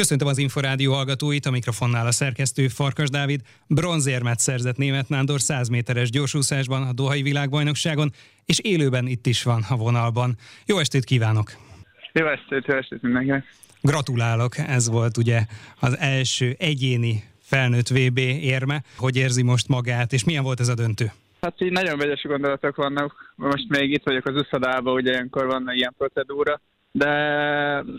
Köszöntöm az Inforádió hallgatóit, a mikrofonnál a szerkesztő Farkas Dávid. Bronzérmet szerzett német Nándor 100 méteres gyorsúszásban a Dohai világbajnokságon, és élőben itt is van a vonalban. Jó estét kívánok! Jó estét, jó estét mindenkinek! Gratulálok, ez volt ugye az első egyéni felnőtt VB érme. Hogy érzi most magát, és milyen volt ez a döntő? Hát így nagyon vegyes gondolatok vannak. Most még itt vagyok az uszodában, ugye ilyenkor van ilyen procedúra, de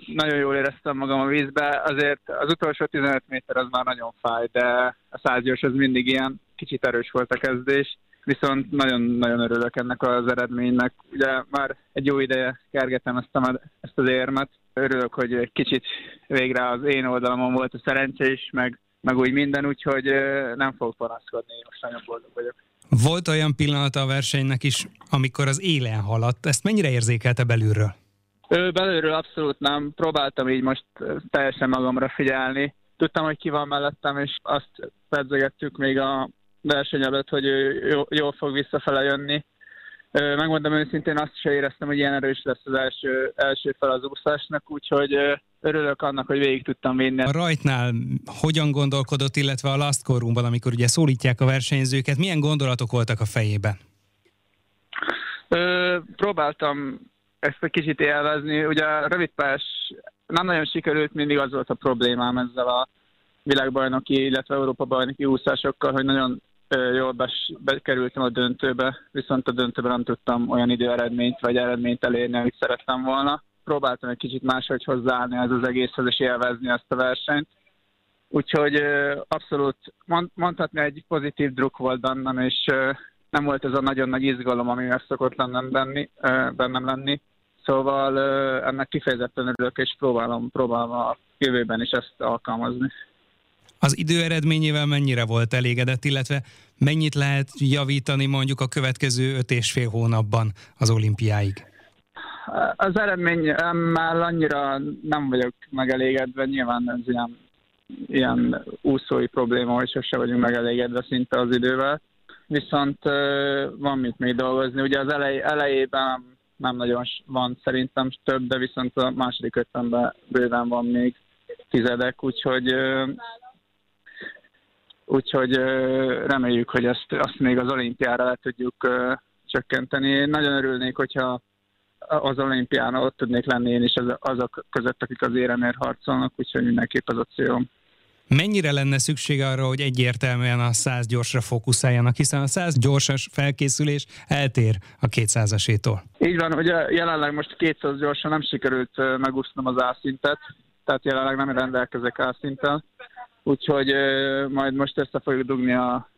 nagyon jól éreztem magam a vízbe. Azért az utolsó 15 méter az már nagyon fáj, de a százgyors az mindig ilyen kicsit erős volt a kezdés, viszont nagyon-nagyon örülök ennek az eredménynek. Ugye már egy jó ideje kergetem ezt, a, ezt az érmet. Örülök, hogy egy kicsit végre az én oldalamon volt a szerencse is, meg, meg úgy minden, úgyhogy nem fogok panaszkodni, most nagyon boldog vagyok. Volt olyan pillanata a versenynek is, amikor az élen haladt. Ezt mennyire érzékelte belülről? Belülről abszolút nem. Próbáltam így most teljesen magamra figyelni. Tudtam, hogy ki van mellettem, és azt pedzegettük még a verseny előtt, hogy ő jól fog visszafele jönni. Megmondom őszintén, azt se éreztem, hogy ilyen erős lesz az első, első fel az úszásnak, úgyhogy örülök annak, hogy végig tudtam vinni. A rajtnál hogyan gondolkodott, illetve a Last Corumban, amikor ugye szólítják a versenyzőket, milyen gondolatok voltak a fejében? Ö, próbáltam ezt egy kicsit élvezni. Ugye a rövidpás nem nagyon sikerült, mindig az volt a problémám ezzel a világbajnoki, illetve Európa bajnoki úszásokkal, hogy nagyon jól bekerültem a döntőbe, viszont a döntőben nem tudtam olyan időeredményt vagy eredményt elérni, amit szerettem volna. Próbáltam egy kicsit máshogy hozzáállni ez az egészhez és élvezni ezt a versenyt. Úgyhogy abszolút mondhatni egy pozitív druk volt bennem, és nem volt ez a nagyon nagy izgalom, ami szokott lennem benni, bennem lenni. Szóval ennek kifejezetten örülök, és próbálom, próbálom a jövőben is ezt alkalmazni. Az idő eredményével mennyire volt elégedett, illetve mennyit lehet javítani mondjuk a következő öt és fél hónapban az olimpiáig? Az eredményemmel annyira nem vagyok megelégedve, nyilván ez ilyen, ilyen úszói probléma, hogy sose vagyunk megelégedve szinte az idővel. Viszont van mit még dolgozni. Ugye az elej, elejében nem nagyon van szerintem több, de viszont a második ötvenben bőven van még tizedek, úgyhogy úgyhogy reméljük, hogy ezt azt még az olimpiára le tudjuk csökkenteni. Én nagyon örülnék, hogyha az olimpián ott tudnék lenni én is azok között, akik az éremért harcolnak, úgyhogy mindenképp az a célom. Mennyire lenne szükség arra, hogy egyértelműen a 100 gyorsra fókuszáljanak, hiszen a 100 gyorsas felkészülés eltér a 200-asétól. Így van, ugye jelenleg most 200 gyorsan nem sikerült megúsznom az A-szintet, tehát jelenleg nem rendelkezek A-szinttel, úgyhogy majd most össze fogjuk dugni a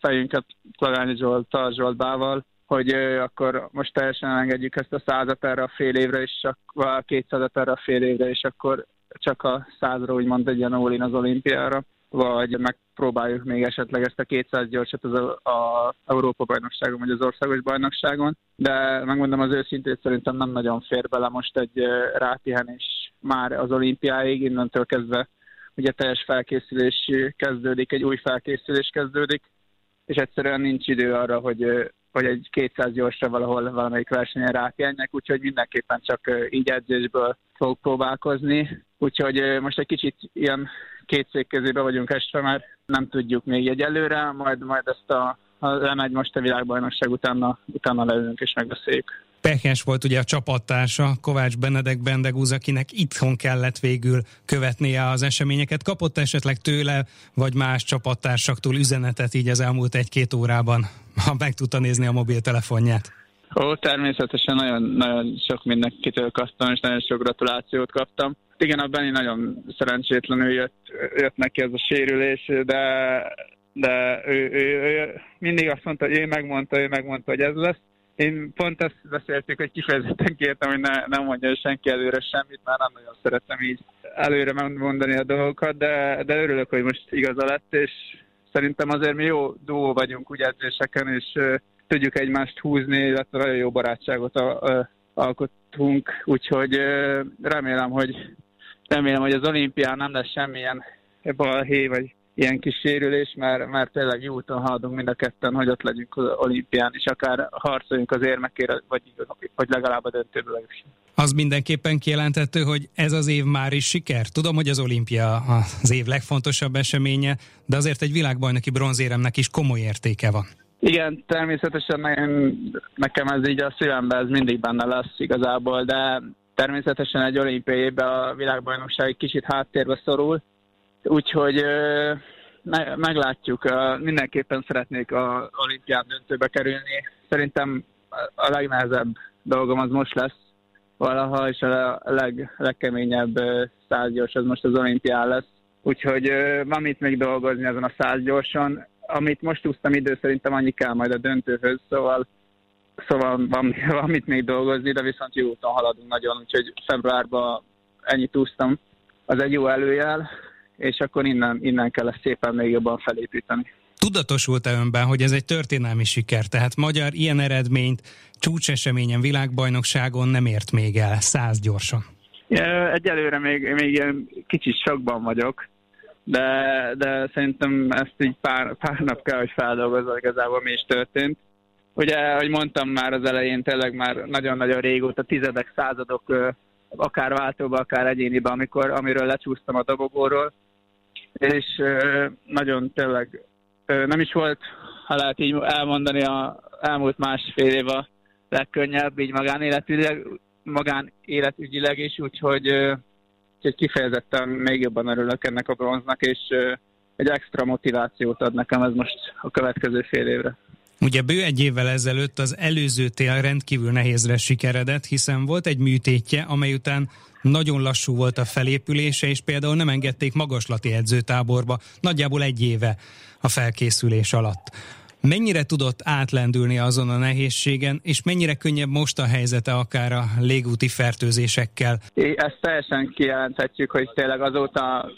fejünket Plagányi Zsoltal, Zsoltbával, hogy akkor most teljesen engedjük ezt a százat erre a fél évre, és a kétszázat erre a fél évre, és akkor csak a százra úgymond egy ilyen az olimpiára, vagy megpróbáljuk még esetleg ezt a 200 gyorsat az a, a Európa bajnokságon, vagy az országos bajnokságon, de megmondom az őszintét, szerintem nem nagyon fér bele most egy rápihenés már az olimpiáig, innentől kezdve ugye teljes felkészülés kezdődik, egy új felkészülés kezdődik, és egyszerűen nincs idő arra, hogy hogy egy 200 gyorsra valahol valamelyik versenyen rákelnek, úgyhogy mindenképpen csak így edzésből fog próbálkozni. Úgyhogy most egy kicsit ilyen két szék közébe vagyunk este, mert nem tudjuk még egyelőre, majd, majd ezt a, ha lemegy most a világbajnokság, utána, utána leülünk és megbeszéljük. Pekes volt ugye a csapattársa, Kovács Benedek Bendegúz, akinek itthon kellett végül követnie az eseményeket. Kapott esetleg tőle, vagy más csapattársaktól üzenetet így az elmúlt egy-két órában, ha meg tudta nézni a mobiltelefonját? Ó, természetesen nagyon, nagyon sok mindenkitől kaptam, és nagyon sok gratulációt kaptam. Igen, a Benny nagyon szerencsétlenül jött, jött neki ez a sérülés, de, de ő, ő, ő, mindig azt mondta, hogy ő megmondta, ő megmondta, hogy ez lesz én pont ezt beszéltük, hogy kifejezetten kértem, hogy ne, ne mondja senki előre semmit, már nem nagyon szeretem így előre megmondani a dolgokat, de, de örülök, hogy most igaza lett, és szerintem azért mi jó duó vagyunk úgy edzéseken, és tudjuk egymást húzni, illetve nagyon jó barátságot a, uh, alkottunk, úgyhogy remélem, hogy remélem, hogy az olimpián nem lesz semmilyen balhé, vagy ilyen kis sérülés, mert, mert tényleg jó úton haladunk mind a ketten, hogy ott legyünk az olimpián, és akár harcoljunk az érmekért, vagy, vagy legalább a döntőből is. Az mindenképpen kijelentető, hogy ez az év már is siker. Tudom, hogy az olimpia az év legfontosabb eseménye, de azért egy világbajnoki bronzéremnek is komoly értéke van. Igen, természetesen nekem ez így a szívemben ez mindig benne lesz igazából, de természetesen egy olimpiai évben a világbajnokság egy kicsit háttérbe szorul, úgyhogy meglátjuk. Mindenképpen szeretnék a olimpián döntőbe kerülni. Szerintem a legnehezebb dolgom az most lesz valaha, és a leg, legkeményebb százgyors az most az olimpián lesz. Úgyhogy van mit még dolgozni ezen a százgyorson. Amit most úsztam idő, szerintem annyi kell majd a döntőhöz, szóval Szóval van, van mit még dolgozni, de viszont jó úton haladunk nagyon, úgyhogy februárban ennyit úsztam. Az egy jó előjel, és akkor innen, innen kell ezt szépen még jobban felépíteni. Tudatosult-e önben, hogy ez egy történelmi siker? Tehát magyar ilyen eredményt csúcseseményen, világbajnokságon nem ért még el, száz gyorsan. Egyelőre még, még ilyen kicsit sokban vagyok, de, de szerintem ezt így pár, pár nap kell, hogy feldolgozzak igazából mi is történt. Ugye, ahogy mondtam már az elején, tényleg már nagyon-nagyon régóta, tizedek, századok, akár váltóba, akár egyénibe, amikor, amiről lecsúsztam a dobogóról, és nagyon tényleg nem is volt, ha lehet így elmondani, a elmúlt másfél év a legkönnyebb, így magánéletügyileg, magánéletügyileg is, úgyhogy, úgyhogy kifejezetten még jobban örülök ennek a bronznak, és egy extra motivációt ad nekem ez most a következő fél évre. Ugye bő egy évvel ezelőtt az előző tél rendkívül nehézre sikeredett, hiszen volt egy műtétje, amely után nagyon lassú volt a felépülése, és például nem engedték magaslati edzőtáborba, nagyjából egy éve a felkészülés alatt. Mennyire tudott átlendülni azon a nehézségen, és mennyire könnyebb most a helyzete akár a légúti fertőzésekkel? Ezt teljesen kijelenthetjük, hogy tényleg azóta,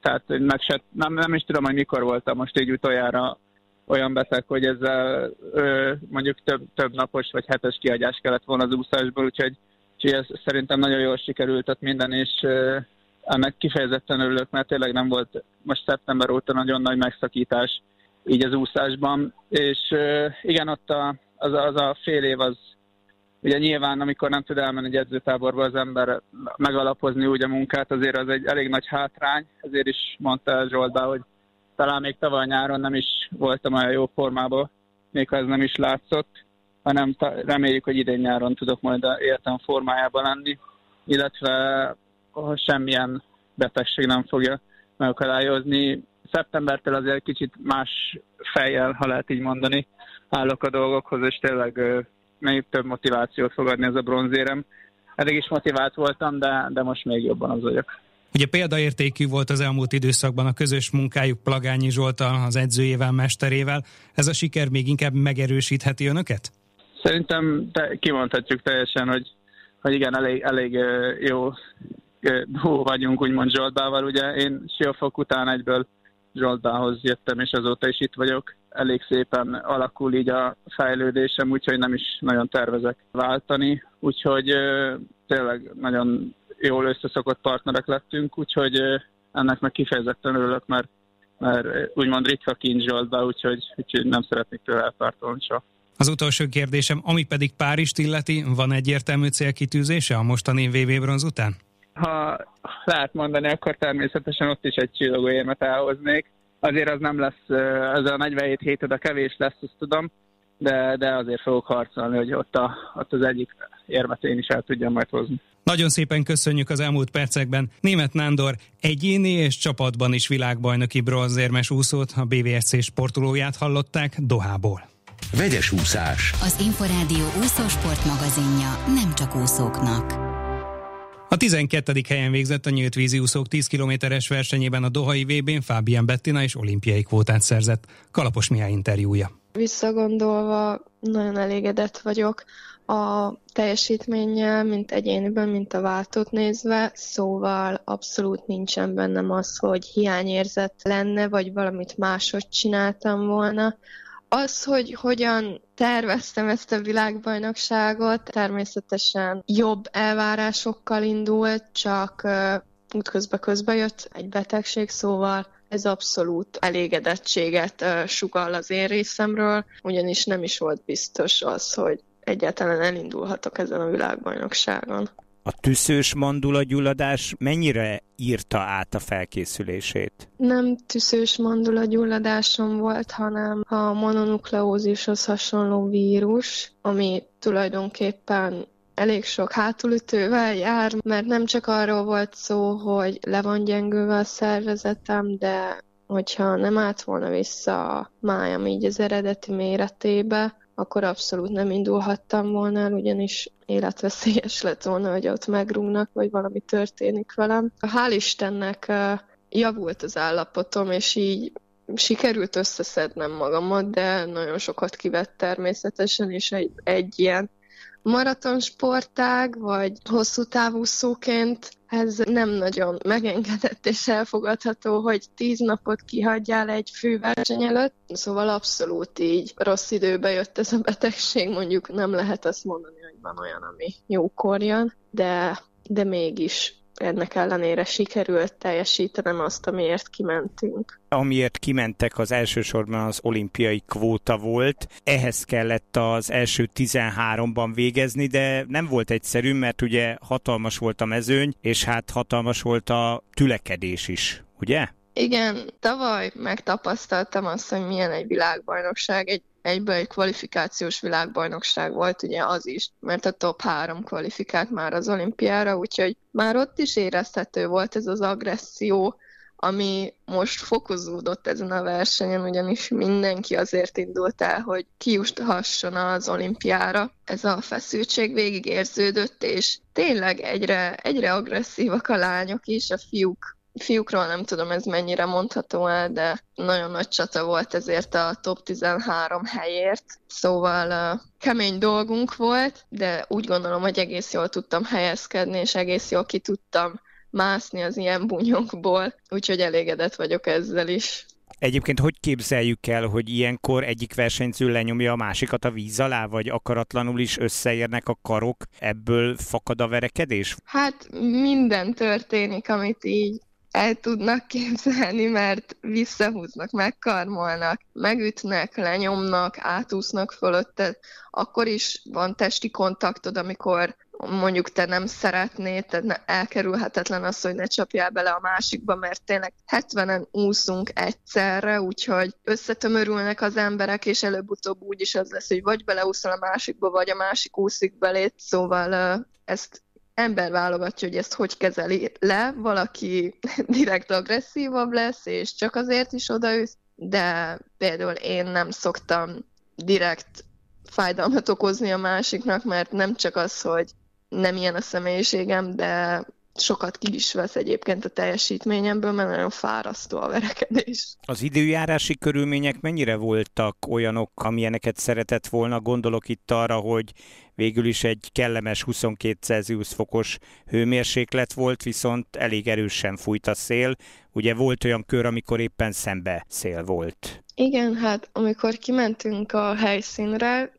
tehát meg se, nem, nem is tudom, hogy mikor voltam most így utoljára olyan beteg, hogy ezzel ö, mondjuk több, több napos vagy hetes kiagyás kellett volna az úszásból, úgyhogy, úgyhogy ez szerintem nagyon jól sikerült ott minden, és ö, ennek kifejezetten örülök, mert tényleg nem volt most szeptember óta nagyon nagy megszakítás így az úszásban, és igen, ott a, az, az a fél év az, ugye nyilván, amikor nem tud elmenni egy edzőtáborba az ember megalapozni úgy a munkát, azért az egy elég nagy hátrány, ezért is mondta Zsoltbá, hogy talán még tavaly nyáron nem is voltam olyan jó formában, még ha ez nem is látszott, hanem reméljük, hogy idén nyáron tudok majd a életem formájában lenni, illetve semmilyen betegség nem fogja megakadályozni. Szeptembertől azért kicsit más fejjel, ha lehet így mondani, állok a dolgokhoz, és tényleg még több motivációt fog adni ez a bronzérem. Eddig is motivált voltam, de, de most még jobban az vagyok. Ugye példaértékű volt az elmúlt időszakban a közös munkájuk Plagányi Zsoltal, az edzőjével, mesterével. Ez a siker még inkább megerősítheti önöket? Szerintem te, kimondhatjuk teljesen, hogy, hogy igen, elég, elég jó jó vagyunk, úgymond Zsoltbával. Ugye én Siófok után egyből Zsoltbához jöttem, és azóta is itt vagyok. Elég szépen alakul így a fejlődésem, úgyhogy nem is nagyon tervezek váltani. Úgyhogy tényleg nagyon jól összeszokott partnerek lettünk, úgyhogy ennek meg kifejezetten örülök, mert, mert úgymond ritka kincs Zsoltba, úgyhogy, úgyhogy nem szeretnék tőle eltartolni soha. Az utolsó kérdésem, ami pedig Párizst illeti, van egyértelmű célkitűzése a mostani VB bronz után? Ha lehet mondani, akkor természetesen ott is egy csillagó érmet elhoznék. Azért az nem lesz, ez a 47 héted a kevés lesz, azt tudom, de, de azért fogok harcolni, hogy ott, a, ott az egyik érmet én is el tudjam majd hozni. Nagyon szépen köszönjük az elmúlt percekben Német Nándor egyéni és csapatban is világbajnoki bronzérmes úszót, a BVSC sportolóját hallották Dohából. Vegyes úszás. Az Inforádió úszósport magazinja nem csak úszóknak. A 12. helyen végzett a nyílt vízi úszók 10 kilométeres versenyében a Dohai VB-n Fábián Bettina és olimpiai kvótát szerzett. Kalapos Mihály interjúja. Visszagondolva nagyon elégedett vagyok a teljesítménnyel, mint egyéniben, mint a váltót nézve, szóval abszolút nincsen bennem az, hogy hiányérzet lenne, vagy valamit máshogy csináltam volna. Az, hogy hogyan terveztem ezt a világbajnokságot, természetesen jobb elvárásokkal indult, csak útközbe közbe jött egy betegség, szóval ez abszolút elégedettséget sugall az én részemről, ugyanis nem is volt biztos az, hogy egyáltalán elindulhatok ezen a világbajnokságon. A tüszős mandulagyulladás mennyire írta át a felkészülését? Nem tüszős mandulagyulladásom volt, hanem a mononukleózishoz hasonló vírus, ami tulajdonképpen elég sok hátulütővel jár, mert nem csak arról volt szó, hogy le van gyengülve a szervezetem, de hogyha nem állt volna vissza a májam így az eredeti méretébe, akkor abszolút nem indulhattam volna el, ugyanis életveszélyes lett volna, hogy ott megrúgnak, vagy valami történik velem. Hál' Istennek javult az állapotom, és így sikerült összeszednem magamat, de nagyon sokat kivett természetesen, és egy, egy ilyen maratonsportág, vagy hosszú távú szóként ez nem nagyon megengedett és elfogadható, hogy tíz napot kihagyjál egy főverseny előtt. Szóval abszolút így rossz időbe jött ez a betegség, mondjuk nem lehet azt mondani, hogy van olyan, ami jókor jön, de, de mégis ennek ellenére sikerült teljesítenem azt, amiért kimentünk. Amiért kimentek az elsősorban az olimpiai kvóta volt. Ehhez kellett az első 13-ban végezni, de nem volt egyszerű, mert ugye hatalmas volt a mezőny, és hát hatalmas volt a tülekedés is, ugye? Igen, tavaly megtapasztaltam azt, hogy milyen egy világbajnokság, egy egyből egy kvalifikációs világbajnokság volt, ugye az is, mert a top három kvalifikált már az olimpiára, úgyhogy már ott is érezhető volt ez az agresszió, ami most fokozódott ezen a versenyen, ugyanis mindenki azért indult el, hogy kiusthasson az olimpiára. Ez a feszültség végig érződött, és tényleg egyre, egyre agresszívak a lányok is, a fiúk fiúkról nem tudom, ez mennyire mondható el, de nagyon nagy csata volt ezért a top 13 helyért, szóval uh, kemény dolgunk volt, de úgy gondolom, hogy egész jól tudtam helyezkedni, és egész jól ki tudtam mászni az ilyen bunyokból, úgyhogy elégedett vagyok ezzel is. Egyébként hogy képzeljük el, hogy ilyenkor egyik versenyző lenyomja a másikat a víz alá, vagy akaratlanul is összeérnek a karok, ebből fakad a verekedés? Hát minden történik, amit így el tudnak képzelni, mert visszahúznak, megkarmolnak, megütnek, lenyomnak, átúsznak fölötted, akkor is van testi kontaktod, amikor mondjuk te nem szeretnéd, tehát elkerülhetetlen az, hogy ne csapjál bele a másikba, mert tényleg 70-en úszunk egyszerre, úgyhogy összetömörülnek az emberek, és előbb-utóbb úgy is az lesz, hogy vagy beleúszol a másikba, vagy a másik úszik belét, szóval ezt ember válogatja, hogy ezt hogy kezeli le, valaki direkt agresszívabb lesz, és csak azért is odaüsz, de például én nem szoktam direkt fájdalmat okozni a másiknak, mert nem csak az, hogy nem ilyen a személyiségem, de sokat ki is vesz egyébként a teljesítményemből, mert nagyon fárasztó a verekedés. Az időjárási körülmények mennyire voltak olyanok, amilyeneket szeretett volna? Gondolok itt arra, hogy végül is egy kellemes 22 Celsius fokos hőmérséklet volt, viszont elég erősen fújt a szél. Ugye volt olyan kör, amikor éppen szembe szél volt. Igen, hát amikor kimentünk a helyszínre,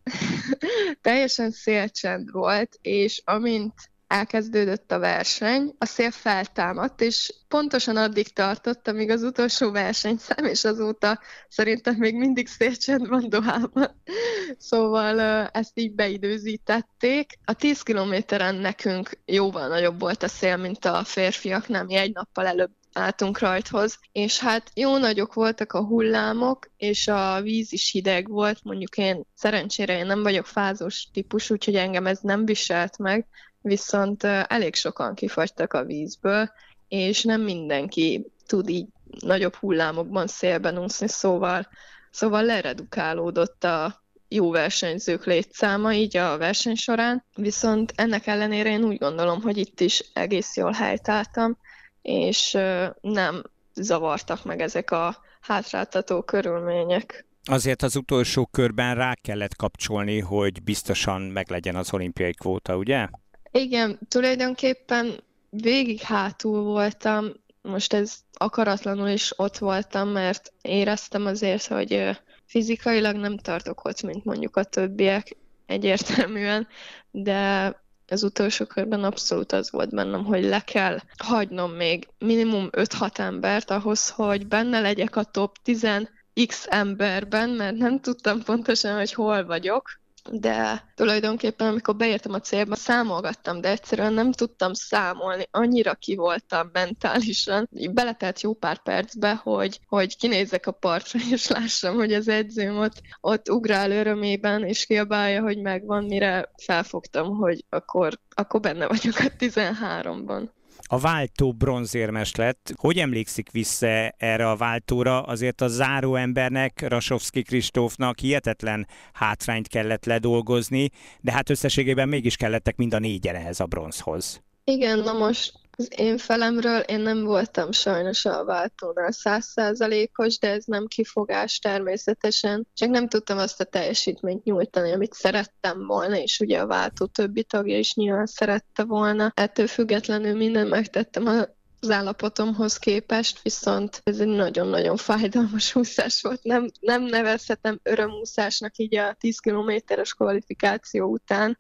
teljesen szélcsend volt, és amint elkezdődött a verseny, a szél feltámadt, és pontosan addig tartott, amíg az utolsó versenyszám, és azóta szerintem még mindig szélcsend van Dohában. Szóval ezt így beidőzítették. A 10 kilométeren nekünk jóval nagyobb volt a szél, mint a férfiaknál, mi egy nappal előbb álltunk rajthoz, és hát jó nagyok voltak a hullámok, és a víz is hideg volt, mondjuk én szerencsére én nem vagyok fázós típus, úgyhogy engem ez nem viselt meg, viszont elég sokan kifagytak a vízből, és nem mindenki tud így nagyobb hullámokban szélben úszni, szóval, szóval leredukálódott a jó versenyzők létszáma így a verseny során, viszont ennek ellenére én úgy gondolom, hogy itt is egész jól helytáltam, és nem zavartak meg ezek a hátráltató körülmények. Azért az utolsó körben rá kellett kapcsolni, hogy biztosan meglegyen az olimpiai kvóta, ugye? Igen, tulajdonképpen végig hátul voltam, most ez akaratlanul is ott voltam, mert éreztem azért, hogy fizikailag nem tartok ott, mint mondjuk a többiek egyértelműen, de az utolsó körben abszolút az volt bennem, hogy le kell hagynom még minimum 5-6 embert ahhoz, hogy benne legyek a top 10 X emberben, mert nem tudtam pontosan, hogy hol vagyok, de tulajdonképpen amikor beértem a célba, számolgattam, de egyszerűen nem tudtam számolni, annyira ki voltam mentálisan. Beletelt jó pár percbe, hogy, hogy kinézek a partra, és lássam, hogy az edzőm ott, ott ugrál örömében, és kiabálja, hogy megvan, mire felfogtam, hogy akkor, akkor benne vagyok a 13-ban a váltó bronzérmes lett. Hogy emlékszik vissza erre a váltóra? Azért a záró embernek, Rasovski Kristófnak hihetetlen hátrányt kellett ledolgozni, de hát összességében mégis kellettek mind a négyen ehhez a bronzhoz. Igen, na most az én felemről én nem voltam sajnos a váltónál százszázalékos, de ez nem kifogás természetesen. Csak nem tudtam azt a teljesítményt nyújtani, amit szerettem volna, és ugye a váltó többi tagja is nyilván szerette volna. Ettől függetlenül minden megtettem a az állapotomhoz képest, viszont ez egy nagyon-nagyon fájdalmas úszás volt. Nem, nem nevezhetem örömúszásnak így a 10 kilométeres kvalifikáció után,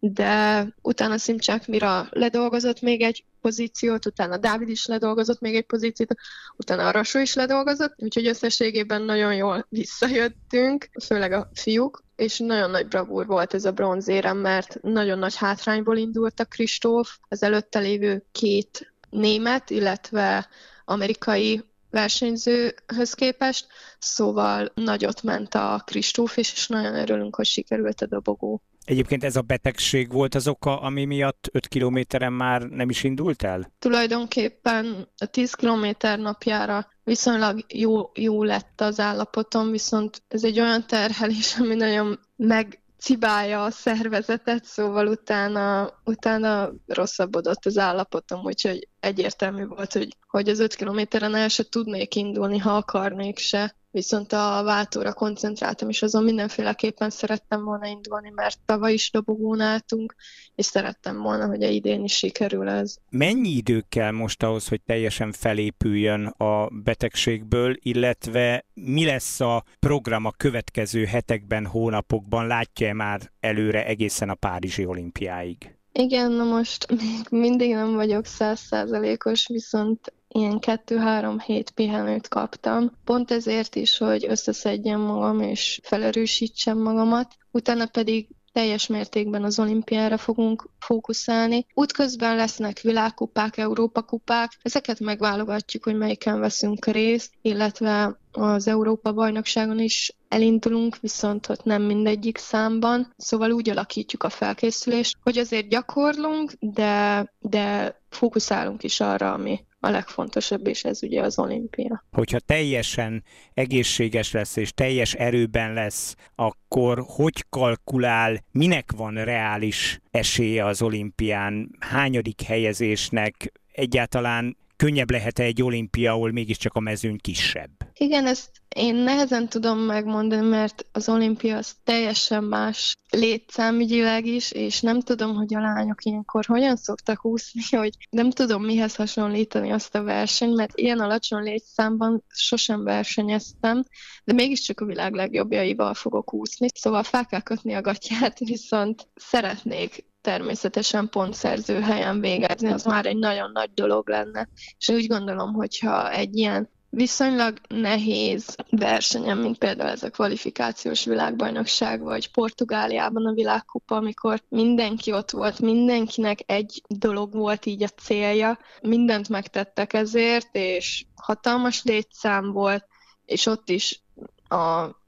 de utána Szimcsák Mira ledolgozott még egy pozíciót, utána Dávid is ledolgozott még egy pozíciót, utána a Rasó is ledolgozott, úgyhogy összességében nagyon jól visszajöttünk, főleg a fiúk, és nagyon nagy bravúr volt ez a bronzérem, mert nagyon nagy hátrányból indult a Kristóf, az előtte lévő két német, illetve amerikai versenyzőhöz képest, szóval nagyot ment a Kristóf, és nagyon örülünk, hogy sikerült a dobogó. Egyébként ez a betegség volt az oka, ami miatt 5 kilométeren már nem is indult el? Tulajdonképpen a 10 kilométer napjára viszonylag jó, jó lett az állapotom, viszont ez egy olyan terhelés, ami nagyon meg cibálja a szervezetet, szóval utána, utána rosszabbodott az állapotom, úgyhogy egyértelmű volt, hogy, hogy az 5 kilométeren el se tudnék indulni, ha akarnék se viszont a váltóra koncentráltam, és azon mindenféleképpen szerettem volna indulni, mert tavaly is dobogón álltunk, és szerettem volna, hogy a idén is sikerül ez. Mennyi idő kell most ahhoz, hogy teljesen felépüljön a betegségből, illetve mi lesz a program a következő hetekben, hónapokban? Látja-e már előre egészen a Párizsi olimpiáig? Igen, na most még mindig nem vagyok százszázalékos, viszont ilyen kettő-három hét pihenőt kaptam. Pont ezért is, hogy összeszedjem magam és felerősítsem magamat. Utána pedig teljes mértékben az olimpiára fogunk fókuszálni. Útközben lesznek világkupák, Európa-kupák, ezeket megválogatjuk, hogy melyiken veszünk részt, illetve az Európa-bajnokságon is elindulunk, viszont ott nem mindegyik számban, szóval úgy alakítjuk a felkészülést, hogy azért gyakorlunk, de, de fókuszálunk is arra, ami a legfontosabb, és ez ugye az olimpia. Hogyha teljesen egészséges lesz, és teljes erőben lesz, akkor hogy kalkulál, minek van reális esélye az olimpián, hányadik helyezésnek, egyáltalán könnyebb lehet-e egy olimpia, ahol mégiscsak a mezőny kisebb? Igen, ezt én nehezen tudom megmondani, mert az olimpia az teljesen más létszámügyileg is, és nem tudom, hogy a lányok ilyenkor hogyan szoktak úszni, hogy nem tudom mihez hasonlítani azt a versenyt, mert ilyen alacsony létszámban sosem versenyeztem, de mégiscsak a világ legjobbjaival fogok úszni, szóval fel kell kötni a gatyát, viszont szeretnék természetesen pontszerző helyen végezni, az már egy nagyon nagy dolog lenne. És úgy gondolom, hogyha egy ilyen viszonylag nehéz versenyen, mint például ez a kvalifikációs világbajnokság, vagy Portugáliában a világkupa, amikor mindenki ott volt, mindenkinek egy dolog volt így a célja, mindent megtettek ezért, és hatalmas létszám volt, és ott is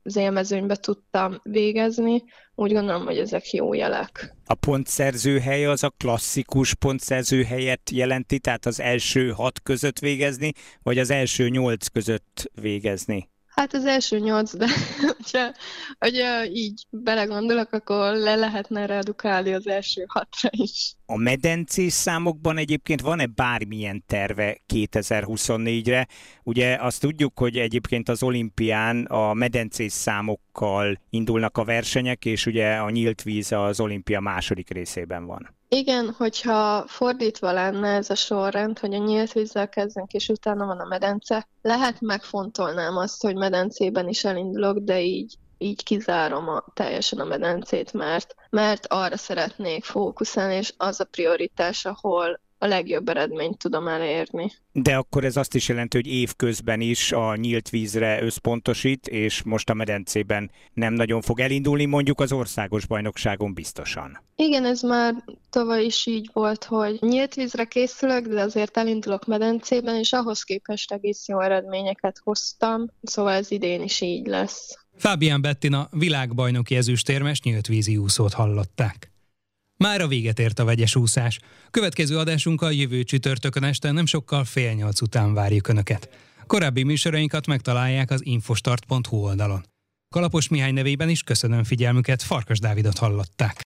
az élmezőnybe tudtam végezni, úgy gondolom, hogy ezek jó jelek. A pontszerző hely az a klasszikus pontszerző helyet jelenti, tehát az első hat között végezni, vagy az első nyolc között végezni? Hát az első nyolc, de hogyha, hogyha így belegondolok, akkor le lehetne redukálni az első hatra is. A medencés számokban egyébként van-e bármilyen terve 2024-re? Ugye azt tudjuk, hogy egyébként az olimpián a medencés számokkal indulnak a versenyek, és ugye a nyílt víz az olimpia második részében van. Igen, hogyha fordítva lenne ez a sorrend, hogy a nyílt vízzel kezdünk, és utána van a medence, lehet megfontolnám azt, hogy medencében is elindulok, de így így kizárom a, teljesen a medencét, mert, mert arra szeretnék fókuszálni, és az a prioritás, ahol a legjobb eredményt tudom elérni. De akkor ez azt is jelenti, hogy évközben is a nyílt vízre összpontosít, és most a medencében nem nagyon fog elindulni, mondjuk az országos bajnokságon biztosan. Igen, ez már tavaly is így volt, hogy nyílt vízre készülök, de azért elindulok medencében, és ahhoz képest egész jó eredményeket hoztam, szóval ez idén is így lesz. Fabian Bettina világbajnoki ezüstérmes nyílt vízi úszót hallották. Már a véget ért a vegyes úszás. Következő adásunkkal jövő csütörtökön este nem sokkal fél nyolc után várjuk Önöket. Korábbi műsorainkat megtalálják az infostart.hu oldalon. Kalapos Mihály nevében is köszönöm figyelmüket, Farkas Dávidot hallották.